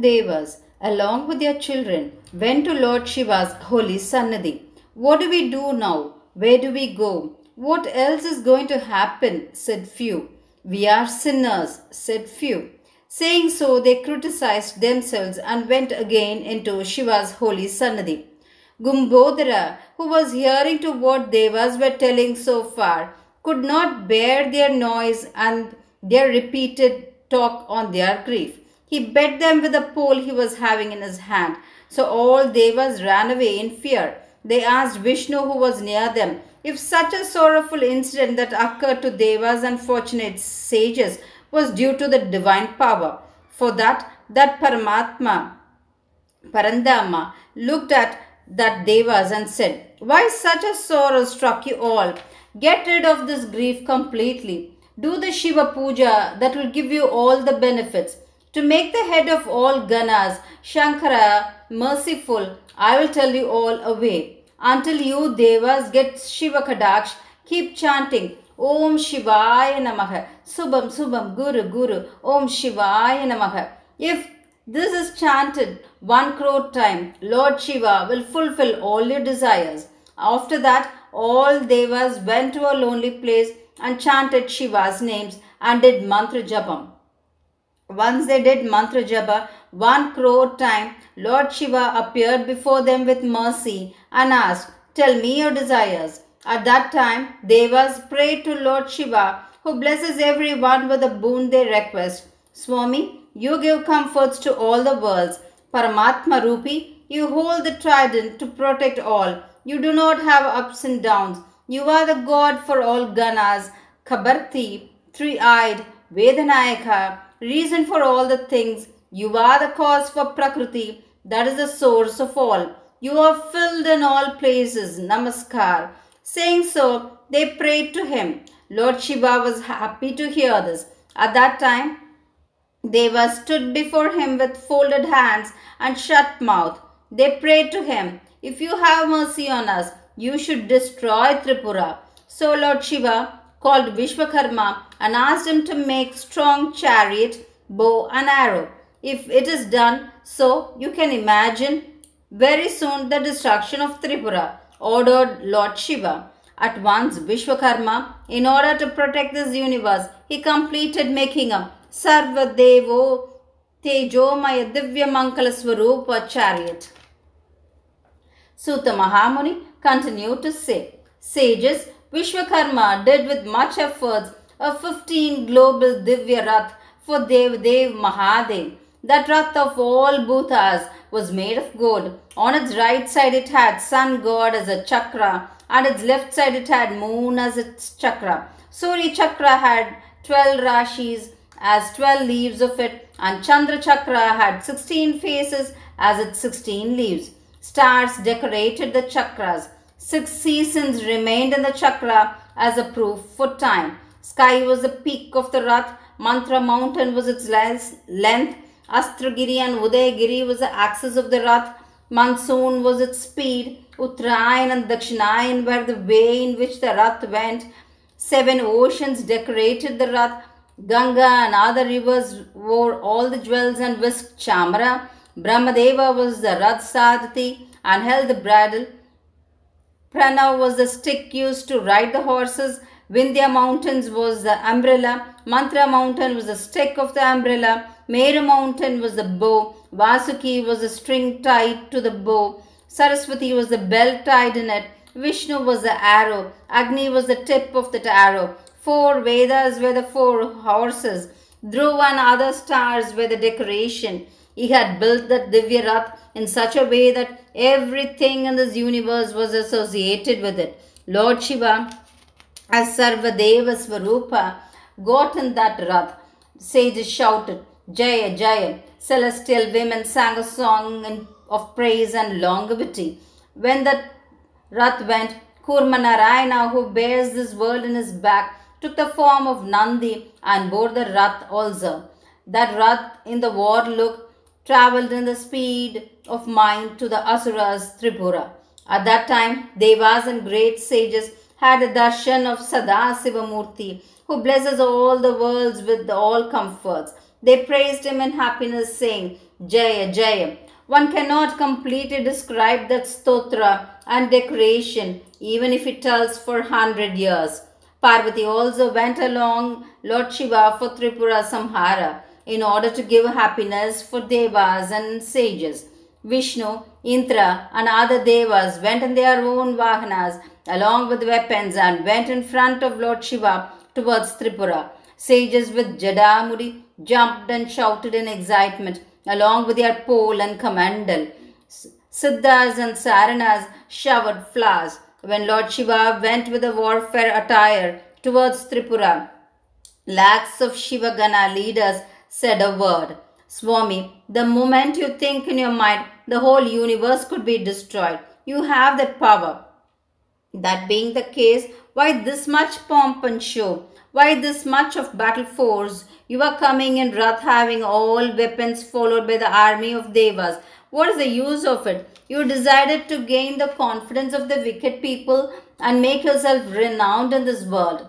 Devas, along with their children, went to Lord Shiva's holy Sannidhi. What do we do now? Where do we go? What else is going to happen? said few. We are sinners, said few. Saying so, they criticized themselves and went again into Shiva's holy Sannidhi. Gumbodhara, who was hearing to what Devas were telling so far, could not bear their noise and their repeated talk on their grief. He beat them with a pole he was having in his hand. So all Devas ran away in fear. They asked Vishnu, who was near them, if such a sorrowful incident that occurred to Devas and fortunate sages was due to the divine power. For that, that Paramatma, Parandama, looked at that Devas and said, Why such a sorrow struck you all? Get rid of this grief completely. Do the Shiva Puja that will give you all the benefits. To make the head of all Ganas, Shankara, merciful, I will tell you all away. Until you Devas get Shiva Kadaksh, keep chanting Om Shivaya Namaha, Subham Subham Guru Guru, Om Shivaya Namaha. If this is chanted one crore time, Lord Shiva will fulfill all your desires. After that, all devas went to a lonely place and chanted Shiva's names and did mantra japam. Once they did mantra japa one crore time, Lord Shiva appeared before them with mercy and asked, Tell me your desires. At that time, Devas prayed to Lord Shiva, who blesses everyone with a boon they request. Swami, you give comforts to all the worlds. Paramatma Rupi, you hold the trident to protect all. You do not have ups and downs. You are the God for all Ganas, Kabarti, three-eyed, Vedanayaka, reason for all the things. You are the cause for Prakriti, that is the source of all. You are filled in all places, Namaskar. Saying so, they prayed to him. Lord Shiva was happy to hear this. At that time, Deva stood before him with folded hands and shut mouth. They prayed to him, If you have mercy on us, you should destroy Tripura. So Lord Shiva called Vishwakarma and asked him to make strong chariot, bow and arrow. If it is done so, you can imagine very soon the destruction of Tripura, ordered Lord Shiva. At once Vishwakarma, in order to protect this universe, he completed making a Sarvadevo Tejomaya Divya Mankala Swarupa chariot. Suta Mahamuni continued to say, Sages, Vishwakarma did with much efforts a 15 global Divya Rath for Dev Dev Mahadev. That Rath of all Bhutas was made of gold. On its right side it had sun god as a chakra and its left side it had moon as its chakra. Surya chakra had 12 rashis as 12 leaves of it and Chandra chakra had 16 faces as its 16 leaves. Stars decorated the chakras. Six seasons remained in the chakra as a proof for time. Sky was the peak of the Rath. Mantra mountain was its length. Astagiri and Udayagiri was the axis of the Rath. Monsoon was its speed. Uttarayan and Dakshinayan were the way in which the Rath went. Seven oceans decorated the Rath. Ganga and other rivers wore all the jewels and whisked chamara. Brahmadeva was the Rath Sadati and held the bridle. Pranav was the stick used to ride the horses. Vindhya mountains was the umbrella. Mantra mountain was the stick of the umbrella. Meru mountain was the bow. Vasuki was the string tied to the bow. Saraswati was the belt tied in it. Vishnu was the arrow. Agni was the tip of the arrow. Four Vedas were the four horses. Dhruva and other stars were the decoration. He had built that Divya Rath in such a way that everything in this universe was associated with it. Lord Shiva, as Sarvadeva Swarupa, got in that Rath. Sages shouted, Jaya, Jaya. Celestial women sang a song of praise and longevity. When that Rath went, Kurma Narayana, who bears this world in his back, took the form of Nandi and bore the Rath also. That Rath in the war look travelled in the speed of mind to the Asuras Tripura. At that time, Devas and great sages had a darshan of Sada Sivamurti, who blesses all the worlds with all comforts. They praised him in happiness, saying, Jaya, Jaya. One cannot completely describe that stotra and decoration, even if it tells for hundred years. Parvati also went along Lord Shiva for Tripura Samhara in order to give happiness for devas and sages. Vishnu, Indra, and other devas went in their own vahanas along with weapons and went in front of Lord Shiva towards Tripura. Sages with Jadamuri jumped and shouted in excitement along with their pole and kamandal. Siddhas and Saranas showered flowers when Lord Shiva went with a warfare attire towards Tripura. Lakhs of Shiva Gana leaders said a word. Swami, the moment you think in your mind, the whole universe could be destroyed. You have that power. That being the case, why this much pomp and show? Why this much of battle force? You are coming in wrath having all weapons followed by the army of Devas. What is the use of it? You decided to gain the confidence of the wicked people and make yourself renowned in this world.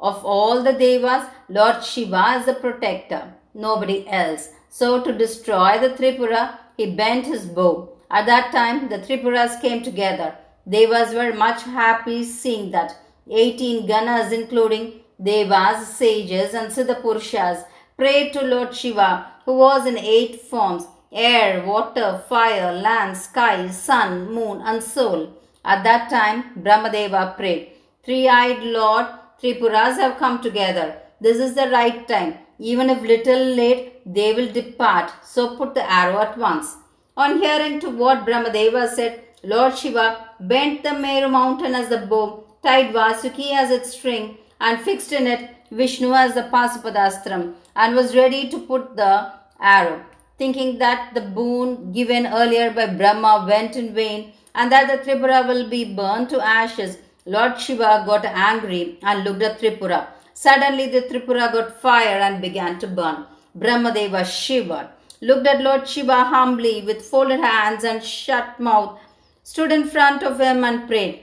Of all the Devas, Lord Shiva is the protector, nobody else. So to destroy the Tripura, he bent his bow. At that time, the Tripuras came together. Devas were much happy seeing that. 18 Ganas, including Devas, sages, and Siddhapurushas, prayed to Lord Shiva, who was in eight forms air, water, fire, land, sky, sun, moon, and soul. At that time, Brahmadeva prayed, Three eyed Lord, Tripuras have come together. This is the right time. Even if little late, they will depart. So put the arrow at once. On hearing to what Brahmadeva said, Lord Shiva bent the Meru mountain as the bow, tied Vasuki as its string, and fixed in it Vishnu as the Pasupadastram, and was ready to put the arrow. Thinking that the boon given earlier by Brahma went in vain, and that the Tripura will be burned to ashes, Lord Shiva got angry and looked at Tripura. Suddenly the Tripura got fire and began to burn. Brahmadeva shivered, looked at Lord Shiva humbly with folded hands and shut mouth, stood in front of him and prayed.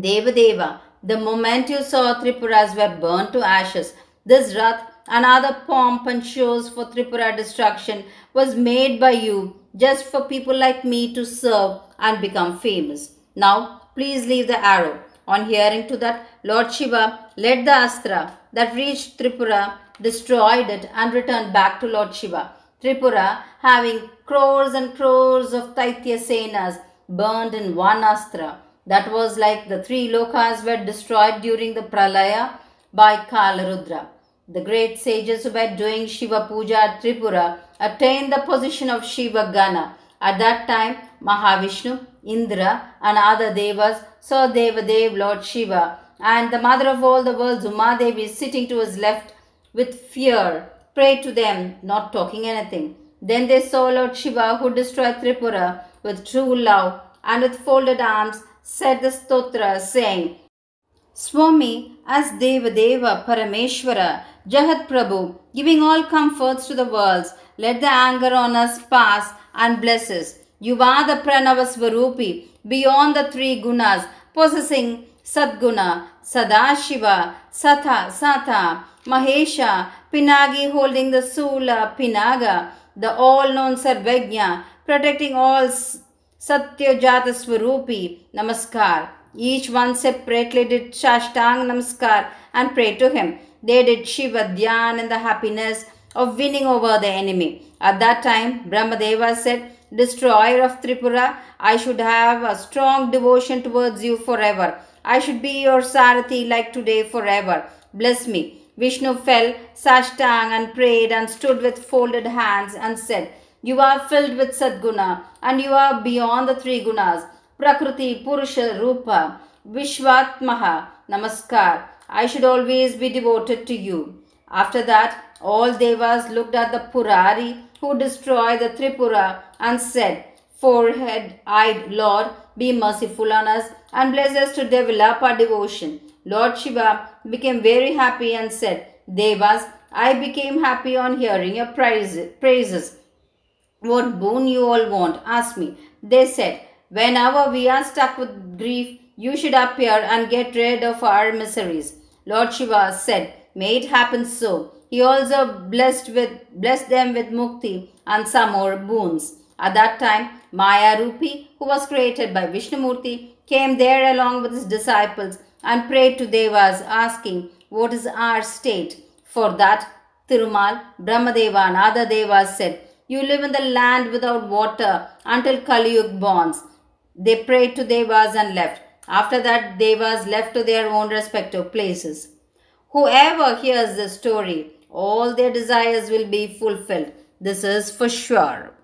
Deva Deva, the moment you saw Tripuras were burned to ashes, this wrath and other pomp and shows for Tripura destruction was made by you just for people like me to serve and become famous. Now Please leave the arrow. On hearing to that, Lord Shiva led the Astra that reached Tripura, destroyed it, and returned back to Lord Shiva. Tripura, having crores and crores of Taitya Senas, burned in one Astra. That was like the three lokas were destroyed during the Pralaya by Kalarudra. The great sages who were doing Shiva Puja at Tripura attained the position of Shiva Gana. At that time, Mahavishnu Indra and other devas saw Devadev Lord Shiva and the mother of all the worlds Umadevi sitting to his left with fear Pray to them not talking anything. Then they saw Lord Shiva who destroyed Tripura with true love and with folded arms said the stotra saying Swami as Devadeva Parameshwara Jagat Prabhu giving all comforts to the worlds let the anger on us pass and bless us you are the Pranava beyond the three gunas, possessing Sadguna, Sadashiva, Satha, Satha, Mahesha, Pinagi holding the Sula, Pinaga, the all-known Sarvagnya, protecting all Satyajata Svarupi, Namaskar. Each one separately did Shashtang Namaskar and prayed to him. They did Shiva Dhyan in the happiness of winning over the enemy. At that time, Brahmadeva said, destroyer of Tripura, I should have a strong devotion towards you forever. I should be your Sarathi like today forever. Bless me. Vishnu fell, sashtang and prayed and stood with folded hands and said, You are filled with Sadguna and you are beyond the three gunas. Prakriti, Purusha, Rupa, Vishwatmaha, Namaskar. I should always be devoted to you. After that, all devas looked at the Purari who destroyed the Tripura and said, Forehead-eyed Lord, be merciful on us and bless us to develop our devotion. Lord Shiva became very happy and said, Devas, I became happy on hearing your praises. What boon you all want? Ask me. They said, Whenever we are stuck with grief, you should appear and get rid of our miseries. Lord Shiva said, May it happen so. he also blessed with blessed them with mukti and some more boons. At that time, Maya Rupi, who was created by Vishnumurti, came there along with his disciples and prayed to Devas, asking, What is our state? For that, Thirumal, Brahmadeva, and other Devas said, You live in the land without water until Kaliyug bonds. They prayed to Devas and left. After that, Devas left to their own respective places. Whoever hears this story, all their desires will be fulfilled. This is for sure.